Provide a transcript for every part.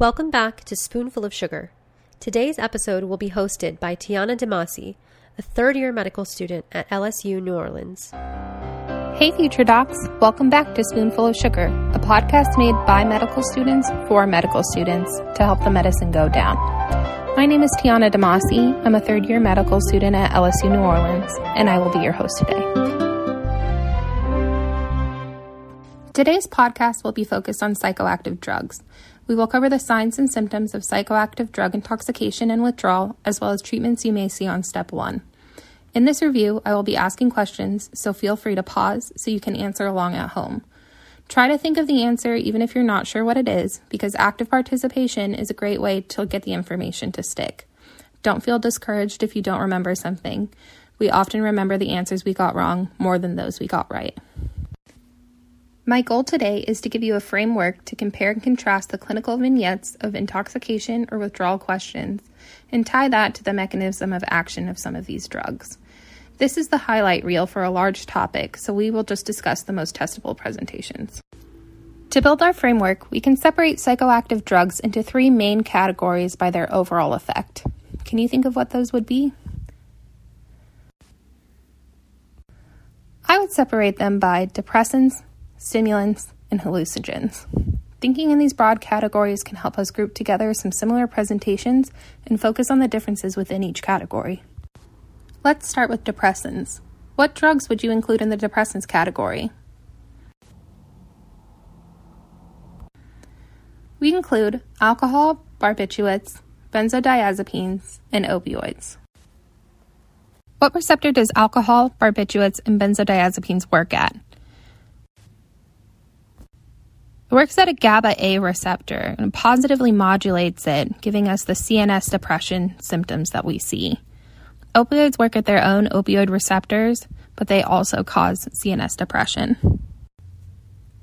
Welcome back to Spoonful of Sugar. Today's episode will be hosted by Tiana Demasi, a third year medical student at LSU New Orleans. Hey, future docs. Welcome back to Spoonful of Sugar, a podcast made by medical students for medical students to help the medicine go down. My name is Tiana Demasi. I'm a third year medical student at LSU New Orleans, and I will be your host today. Today's podcast will be focused on psychoactive drugs. We will cover the signs and symptoms of psychoactive drug intoxication and withdrawal, as well as treatments you may see on step one. In this review, I will be asking questions, so feel free to pause so you can answer along at home. Try to think of the answer even if you're not sure what it is, because active participation is a great way to get the information to stick. Don't feel discouraged if you don't remember something. We often remember the answers we got wrong more than those we got right. My goal today is to give you a framework to compare and contrast the clinical vignettes of intoxication or withdrawal questions and tie that to the mechanism of action of some of these drugs. This is the highlight reel for a large topic, so we will just discuss the most testable presentations. To build our framework, we can separate psychoactive drugs into three main categories by their overall effect. Can you think of what those would be? I would separate them by depressants, stimulants, and hallucinogens. Thinking in these broad categories can help us group together some similar presentations and focus on the differences within each category. Let's start with depressants. What drugs would you include in the depressants category? We include alcohol, barbiturates, benzodiazepines, and opioids. What receptor does alcohol, barbiturates, and benzodiazepines work at? It works at a GABA A receptor and positively modulates it, giving us the CNS depression symptoms that we see. Opioids work at their own opioid receptors, but they also cause CNS depression.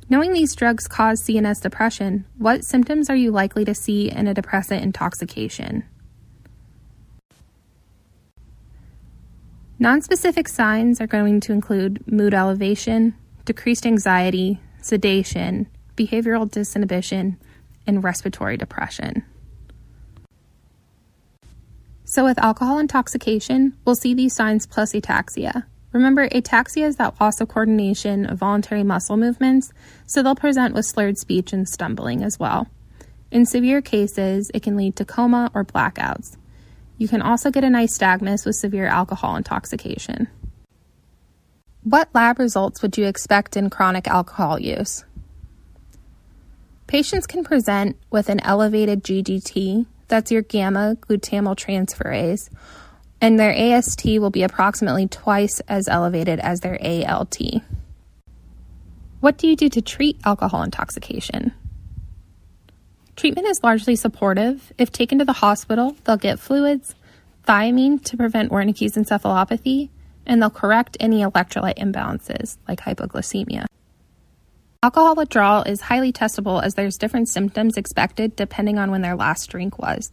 Knowing these drugs cause CNS depression, what symptoms are you likely to see in a depressant intoxication? Nonspecific signs are going to include mood elevation, decreased anxiety, sedation, behavioral disinhibition, and respiratory depression. So, with alcohol intoxication, we'll see these signs plus ataxia. Remember, ataxia is that loss of coordination of voluntary muscle movements, so they'll present with slurred speech and stumbling as well. In severe cases, it can lead to coma or blackouts. You can also get a nystagmus with severe alcohol intoxication. What lab results would you expect in chronic alcohol use? Patients can present with an elevated GGT, that's your gamma glutamyltransferase, and their AST will be approximately twice as elevated as their ALT. What do you do to treat alcohol intoxication? Treatment is largely supportive. If taken to the hospital, they'll get fluids, thiamine to prevent Wernicke's encephalopathy, and they'll correct any electrolyte imbalances like hypoglycemia. Alcohol withdrawal is highly testable as there's different symptoms expected depending on when their last drink was.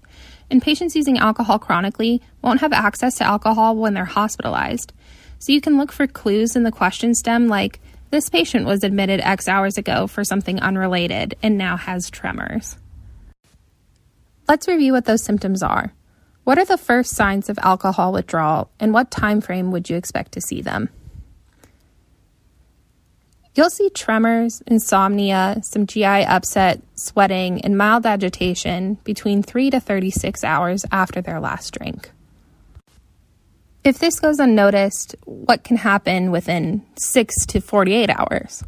And patients using alcohol chronically won't have access to alcohol when they're hospitalized. So you can look for clues in the question stem like, this patient was admitted X hours ago for something unrelated and now has tremors. Let's review what those symptoms are. What are the first signs of alcohol withdrawal and what time frame would you expect to see them? You'll see tremors, insomnia, some GI upset, sweating, and mild agitation between 3 to 36 hours after their last drink. If this goes unnoticed, what can happen within 6 to 48 hours?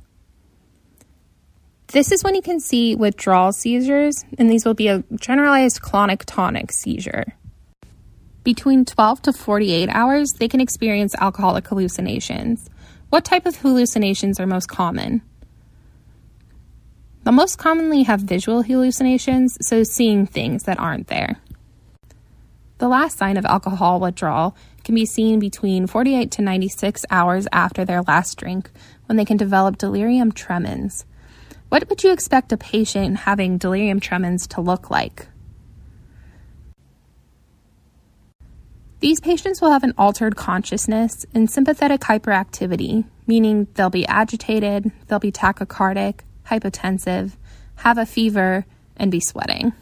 This is when you can see withdrawal seizures, and these will be a generalized clonic tonic seizure. Between 12 to 48 hours, they can experience alcoholic hallucinations. What type of hallucinations are most common? They'll most commonly have visual hallucinations, so seeing things that aren't there. The last sign of alcohol withdrawal can be seen between 48 to 96 hours after their last drink when they can develop delirium tremens. What would you expect a patient having delirium tremens to look like? These patients will have an altered consciousness and sympathetic hyperactivity, meaning they'll be agitated, they'll be tachycardic, hypotensive, have a fever, and be sweating.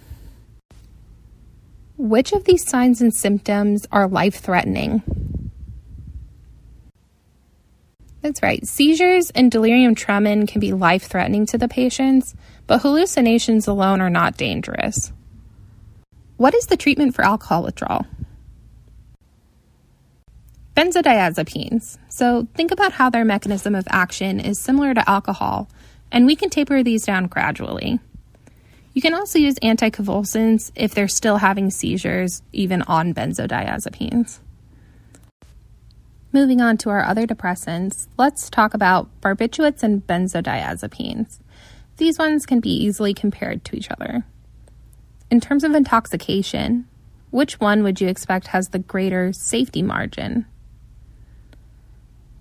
Which of these signs and symptoms are life threatening? That's right. Seizures and delirium tremens can be life threatening to the patients, but hallucinations alone are not dangerous. What is the treatment for alcohol withdrawal? Benzodiazepines. So think about how their mechanism of action is similar to alcohol, and we can taper these down gradually. You can also use anticonvulsants if they're still having seizures, even on benzodiazepines. Moving on to our other depressants, let's talk about barbiturates and benzodiazepines. These ones can be easily compared to each other. In terms of intoxication, which one would you expect has the greater safety margin?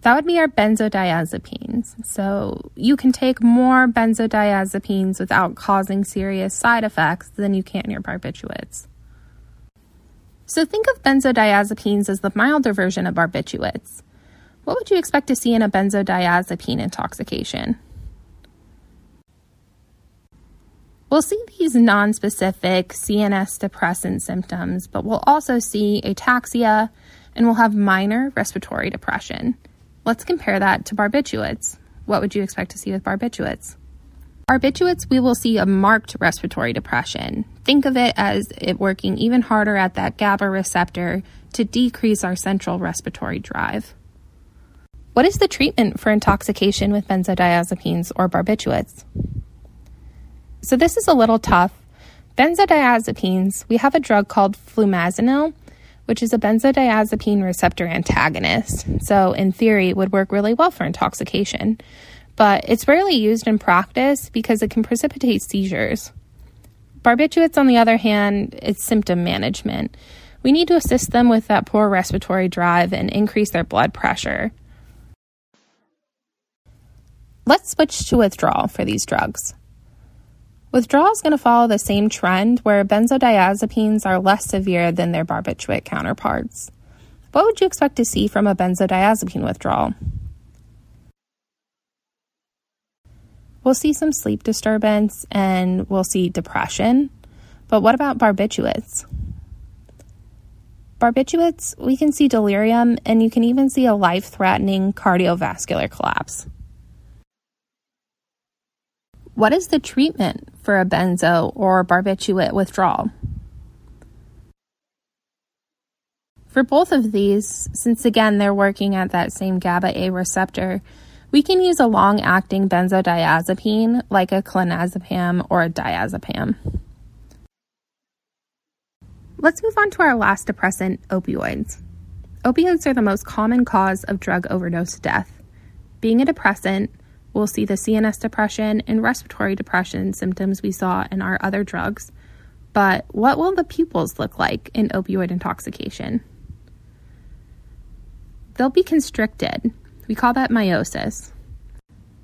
That would be our benzodiazepines. So you can take more benzodiazepines without causing serious side effects than you can your barbiturates. So think of benzodiazepines as the milder version of barbiturates. What would you expect to see in a benzodiazepine intoxication? We'll see these nonspecific CNS depressant symptoms, but we'll also see ataxia and we'll have minor respiratory depression. Let's compare that to barbiturates. What would you expect to see with barbiturates? Barbiturates, we will see a marked respiratory depression. Think of it as it working even harder at that GABA receptor to decrease our central respiratory drive. What is the treatment for intoxication with benzodiazepines or barbiturates? So, this is a little tough. Benzodiazepines, we have a drug called flumazenil, which is a benzodiazepine receptor antagonist. So, in theory, it would work really well for intoxication but it's rarely used in practice because it can precipitate seizures. Barbiturates, on the other hand, it's symptom management. We need to assist them with that poor respiratory drive and increase their blood pressure. Let's switch to withdrawal for these drugs. Withdrawal is going to follow the same trend where benzodiazepines are less severe than their barbiturate counterparts. What would you expect to see from a benzodiazepine withdrawal? we'll see some sleep disturbance and we'll see depression. But what about barbiturates? Barbiturates, we can see delirium and you can even see a life threatening cardiovascular collapse. What is the treatment for a benzo or barbiturate withdrawal? For both of these, since again they're working at that same GABA A receptor, we can use a long acting benzodiazepine like a clonazepam or a diazepam. Let's move on to our last depressant, opioids. Opioids are the most common cause of drug overdose death. Being a depressant, we'll see the CNS depression and respiratory depression symptoms we saw in our other drugs. But what will the pupils look like in opioid intoxication? They'll be constricted, we call that miosis.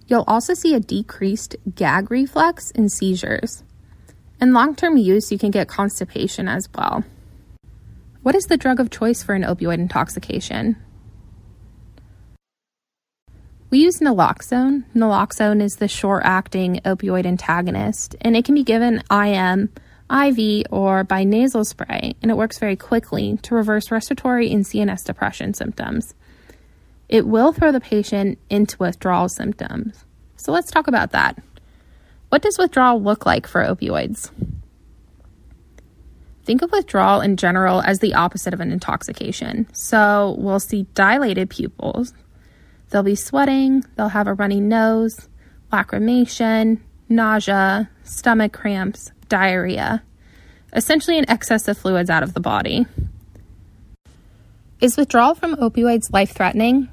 You'll also see a decreased gag reflex and seizures. In long term use, you can get constipation as well. What is the drug of choice for an opioid intoxication? We use naloxone. Naloxone is the short acting opioid antagonist, and it can be given IM, IV, or by nasal spray, and it works very quickly to reverse respiratory and CNS depression symptoms it will throw the patient into withdrawal symptoms. So let's talk about that. What does withdrawal look like for opioids? Think of withdrawal in general as the opposite of an intoxication. So we'll see dilated pupils, they'll be sweating, they'll have a runny nose, lacrimation, nausea, stomach cramps, diarrhea, essentially an excess of fluids out of the body. Is withdrawal from opioids life threatening?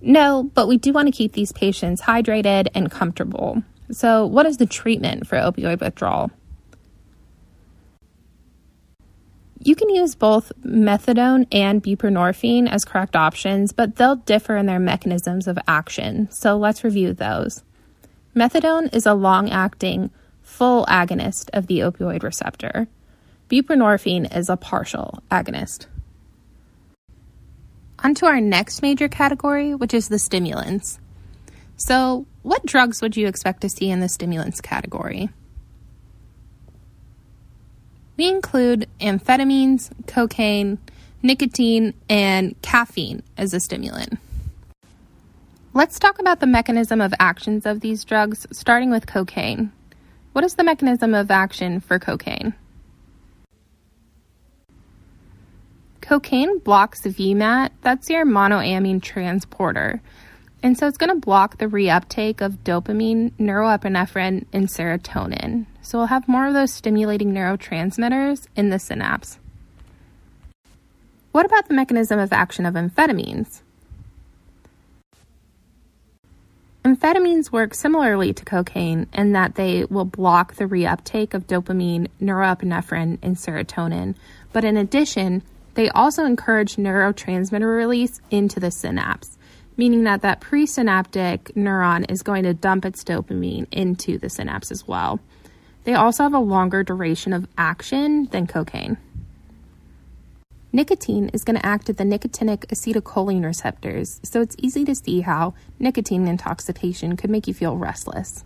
No, but we do want to keep these patients hydrated and comfortable. So, what is the treatment for opioid withdrawal? You can use both methadone and buprenorphine as correct options, but they'll differ in their mechanisms of action. So let's review those. Methadone is a long acting, full agonist of the opioid receptor. Buprenorphine is a partial agonist. On to our next major category, which is the stimulants. So, what drugs would you expect to see in the stimulants category? We include amphetamines, cocaine, nicotine, and caffeine as a stimulant. Let's talk about the mechanism of actions of these drugs, starting with cocaine. What is the mechanism of action for cocaine? Cocaine blocks VMAT, that's your monoamine transporter. And so it's going to block the reuptake of dopamine, norepinephrine, and serotonin. So we'll have more of those stimulating neurotransmitters in the synapse. What about the mechanism of action of amphetamines? Amphetamines work similarly to cocaine in that they will block the reuptake of dopamine, norepinephrine, and serotonin. But in addition, they also encourage neurotransmitter release into the synapse, meaning that that presynaptic neuron is going to dump its dopamine into the synapse as well. They also have a longer duration of action than cocaine. Nicotine is going to act at the nicotinic acetylcholine receptors, so it's easy to see how nicotine intoxication could make you feel restless.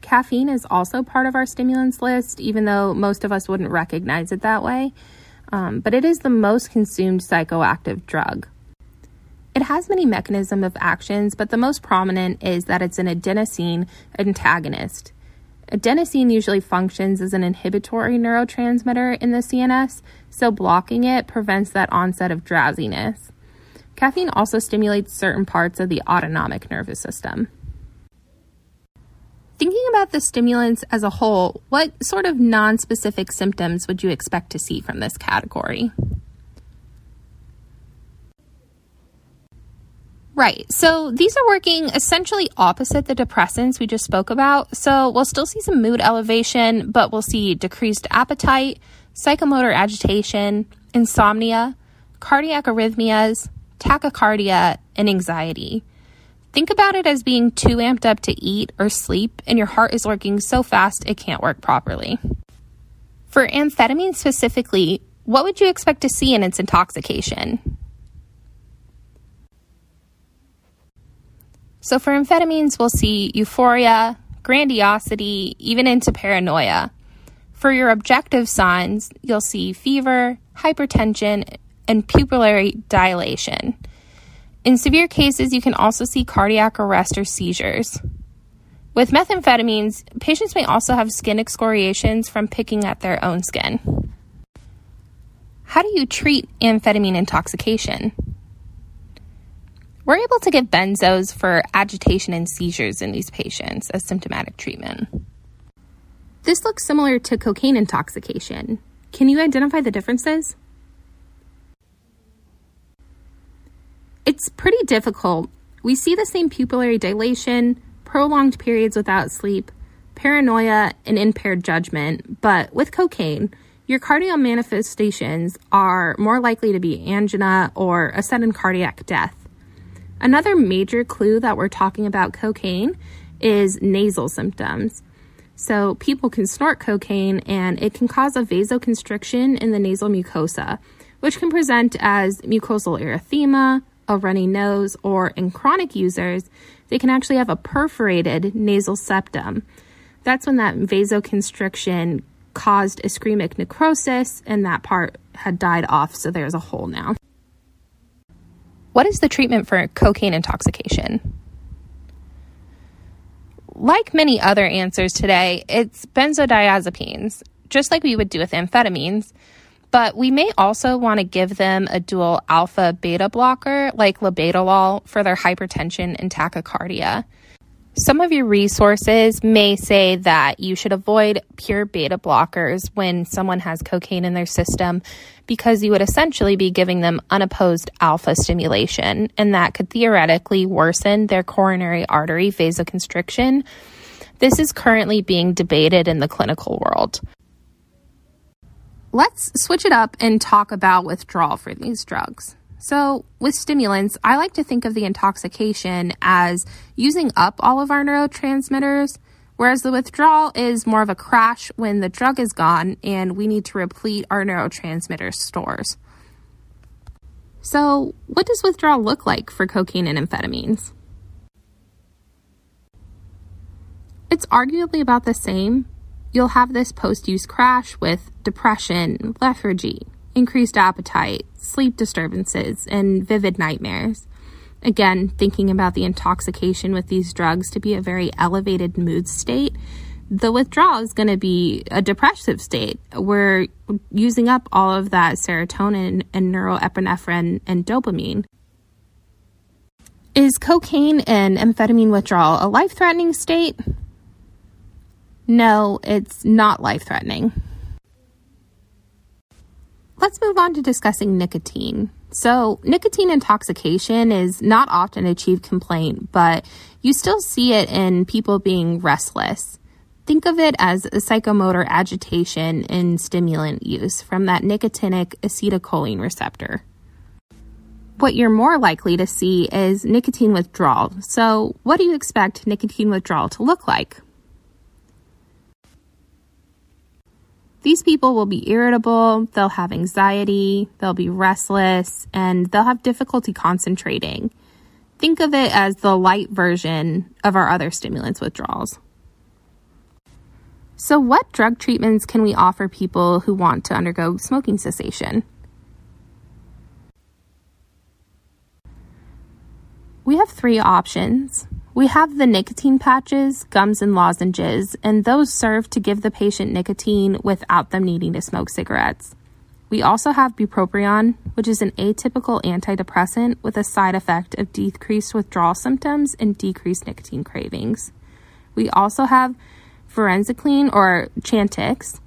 Caffeine is also part of our stimulants list, even though most of us wouldn't recognize it that way, um, but it is the most consumed psychoactive drug. It has many mechanisms of actions, but the most prominent is that it's an adenosine antagonist. Adenosine usually functions as an inhibitory neurotransmitter in the CNS, so blocking it prevents that onset of drowsiness. Caffeine also stimulates certain parts of the autonomic nervous system. Thinking about the stimulants as a whole, what sort of non-specific symptoms would you expect to see from this category? Right. So these are working essentially opposite the depressants we just spoke about. So we'll still see some mood elevation, but we'll see decreased appetite, psychomotor agitation, insomnia, cardiac arrhythmias, tachycardia, and anxiety. Think about it as being too amped up to eat or sleep, and your heart is working so fast it can't work properly. For amphetamine specifically, what would you expect to see in its intoxication? So for amphetamines, we'll see euphoria, grandiosity, even into paranoia. For your objective signs, you'll see fever, hypertension, and pupillary dilation. In severe cases, you can also see cardiac arrest or seizures. With methamphetamines, patients may also have skin excoriations from picking at their own skin. How do you treat amphetamine intoxication? We're able to give benzos for agitation and seizures in these patients as symptomatic treatment. This looks similar to cocaine intoxication. Can you identify the differences? It's pretty difficult. We see the same pupillary dilation, prolonged periods without sleep, paranoia, and impaired judgment, but with cocaine, your cardiac manifestations are more likely to be angina or a sudden cardiac death. Another major clue that we're talking about cocaine is nasal symptoms. So, people can snort cocaine and it can cause a vasoconstriction in the nasal mucosa, which can present as mucosal erythema, a runny nose, or in chronic users, they can actually have a perforated nasal septum. That's when that vasoconstriction caused ischemic necrosis and that part had died off, so there's a hole now. What is the treatment for cocaine intoxication? Like many other answers today, it's benzodiazepines, just like we would do with amphetamines, but we may also want to give them a dual alpha beta blocker like labetalol for their hypertension and tachycardia. Some of your resources may say that you should avoid pure beta blockers when someone has cocaine in their system because you would essentially be giving them unopposed alpha stimulation, and that could theoretically worsen their coronary artery vasoconstriction. This is currently being debated in the clinical world. Let's switch it up and talk about withdrawal for these drugs. So, with stimulants, I like to think of the intoxication as using up all of our neurotransmitters, whereas the withdrawal is more of a crash when the drug is gone and we need to replete our neurotransmitter stores. So, what does withdrawal look like for cocaine and amphetamines? It's arguably about the same. You'll have this post use crash with depression, lethargy, increased appetite, sleep disturbances, and vivid nightmares. Again, thinking about the intoxication with these drugs to be a very elevated mood state, the withdrawal is going to be a depressive state. We're using up all of that serotonin and norepinephrine and dopamine. Is cocaine and amphetamine withdrawal a life threatening state? No, it's not life threatening. Let's move on to discussing nicotine. So, nicotine intoxication is not often a chief complaint, but you still see it in people being restless. Think of it as a psychomotor agitation in stimulant use from that nicotinic acetylcholine receptor. What you're more likely to see is nicotine withdrawal. So, what do you expect nicotine withdrawal to look like? These people will be irritable, they'll have anxiety, they'll be restless, and they'll have difficulty concentrating. Think of it as the light version of our other stimulants withdrawals. So, what drug treatments can we offer people who want to undergo smoking cessation? We have three options. We have the nicotine patches, gums, and lozenges, and those serve to give the patient nicotine without them needing to smoke cigarettes. We also have bupropion, which is an atypical antidepressant with a side effect of decreased withdrawal symptoms and decreased nicotine cravings. We also have varenicline or Chantix,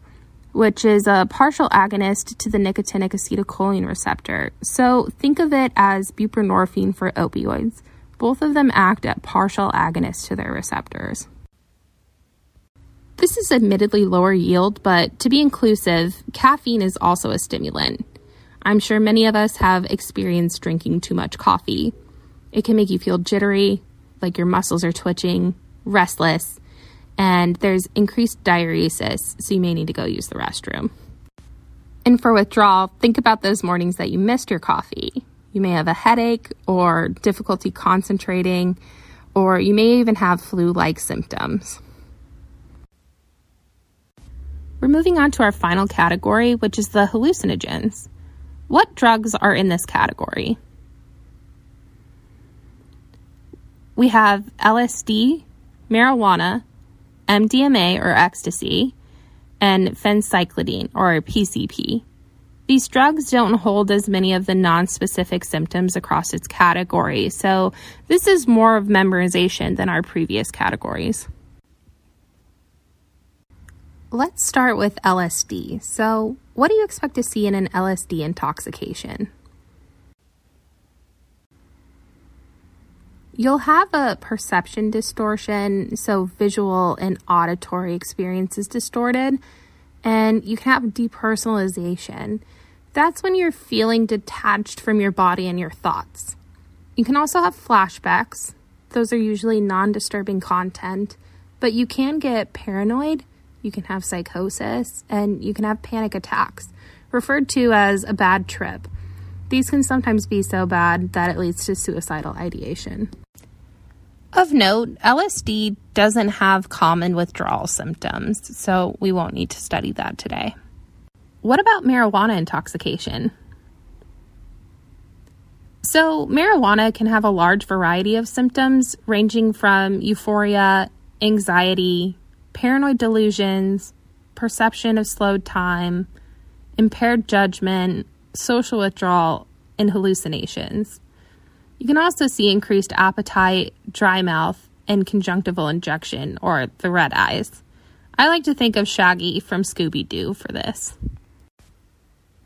which is a partial agonist to the nicotinic acetylcholine receptor. So think of it as buprenorphine for opioids. Both of them act at partial agonists to their receptors. This is admittedly lower yield, but to be inclusive, caffeine is also a stimulant. I'm sure many of us have experienced drinking too much coffee. It can make you feel jittery, like your muscles are twitching, restless, and there's increased diuresis, so you may need to go use the restroom. And for withdrawal, think about those mornings that you missed your coffee. You may have a headache or difficulty concentrating, or you may even have flu like symptoms. We're moving on to our final category, which is the hallucinogens. What drugs are in this category? We have LSD, marijuana, MDMA or ecstasy, and phencyclidine or PCP. These drugs don't hold as many of the non-specific symptoms across its categories, so this is more of memorization than our previous categories. Let's start with LSD. So, what do you expect to see in an LSD intoxication? You'll have a perception distortion, so visual and auditory experience is distorted, and you can have depersonalization. That's when you're feeling detached from your body and your thoughts. You can also have flashbacks, those are usually non disturbing content, but you can get paranoid, you can have psychosis, and you can have panic attacks, referred to as a bad trip. These can sometimes be so bad that it leads to suicidal ideation. Of note, LSD doesn't have common withdrawal symptoms, so we won't need to study that today. What about marijuana intoxication? So, marijuana can have a large variety of symptoms ranging from euphoria, anxiety, paranoid delusions, perception of slowed time, impaired judgment, social withdrawal, and hallucinations. You can also see increased appetite, dry mouth, and conjunctival injection, or the red eyes. I like to think of Shaggy from Scooby Doo for this.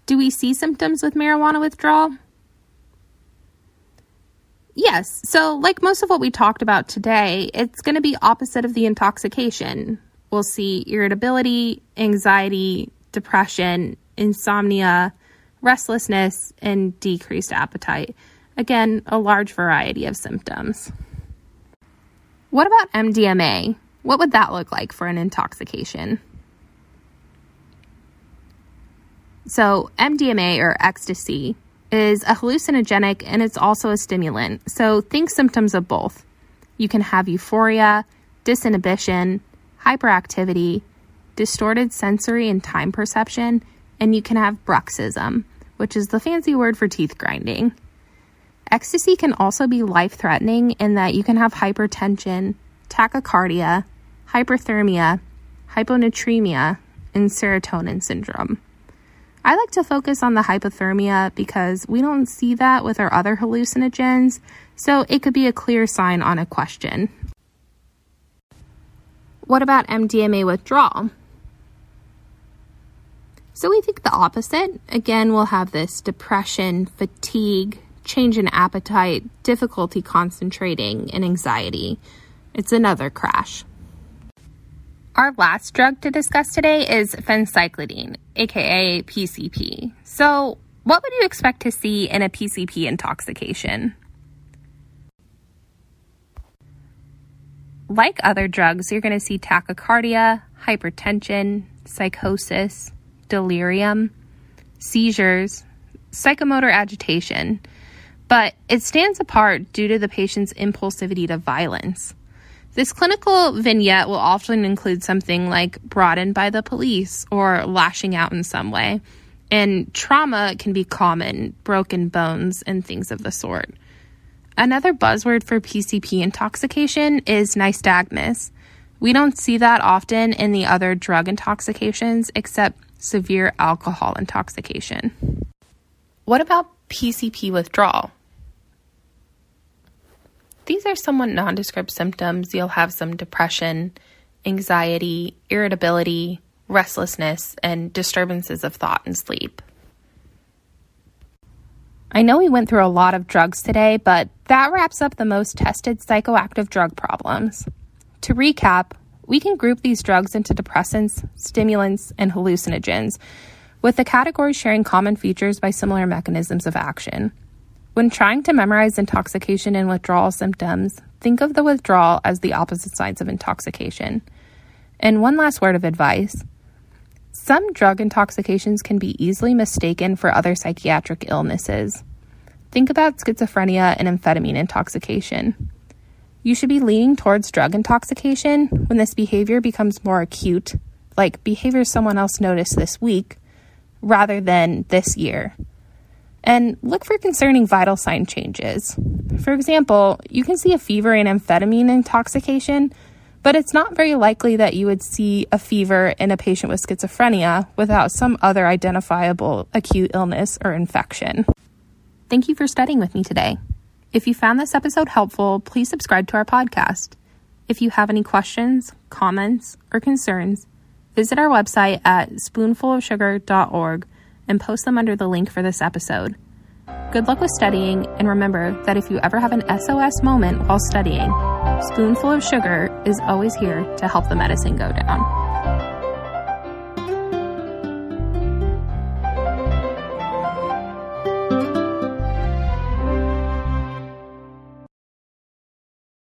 Do we see symptoms with marijuana withdrawal? Yes, so like most of what we talked about today, it's going to be opposite of the intoxication. We'll see irritability, anxiety, depression, insomnia, restlessness, and decreased appetite. Again, a large variety of symptoms. What about MDMA? What would that look like for an intoxication? So, MDMA or ecstasy is a hallucinogenic and it's also a stimulant. So, think symptoms of both. You can have euphoria, disinhibition, hyperactivity, distorted sensory and time perception, and you can have bruxism, which is the fancy word for teeth grinding. Ecstasy can also be life threatening in that you can have hypertension, tachycardia, hyperthermia, hyponatremia, and serotonin syndrome. I like to focus on the hypothermia because we don't see that with our other hallucinogens, so it could be a clear sign on a question. What about MDMA withdrawal? So we think the opposite. Again, we'll have this depression, fatigue, change in appetite, difficulty concentrating, and anxiety. It's another crash. Our last drug to discuss today is phencyclidine, aka PCP. So, what would you expect to see in a PCP intoxication? Like other drugs, you're going to see tachycardia, hypertension, psychosis, delirium, seizures, psychomotor agitation, but it stands apart due to the patient's impulsivity to violence. This clinical vignette will often include something like brought in by the police or lashing out in some way. And trauma can be common, broken bones, and things of the sort. Another buzzword for PCP intoxication is nystagmus. We don't see that often in the other drug intoxications except severe alcohol intoxication. What about PCP withdrawal? These are somewhat nondescript symptoms. You'll have some depression, anxiety, irritability, restlessness, and disturbances of thought and sleep. I know we went through a lot of drugs today, but that wraps up the most tested psychoactive drug problems. To recap, we can group these drugs into depressants, stimulants, and hallucinogens, with the categories sharing common features by similar mechanisms of action. When trying to memorize intoxication and withdrawal symptoms, think of the withdrawal as the opposite sides of intoxication. And one last word of advice some drug intoxications can be easily mistaken for other psychiatric illnesses. Think about schizophrenia and amphetamine intoxication. You should be leaning towards drug intoxication when this behavior becomes more acute, like behavior someone else noticed this week, rather than this year and look for concerning vital sign changes. For example, you can see a fever and amphetamine intoxication, but it's not very likely that you would see a fever in a patient with schizophrenia without some other identifiable acute illness or infection. Thank you for studying with me today. If you found this episode helpful, please subscribe to our podcast. If you have any questions, comments, or concerns, visit our website at spoonfulofsugar.org and post them under the link for this episode. Good luck with studying, and remember that if you ever have an SOS moment while studying, Spoonful of Sugar is always here to help the medicine go down.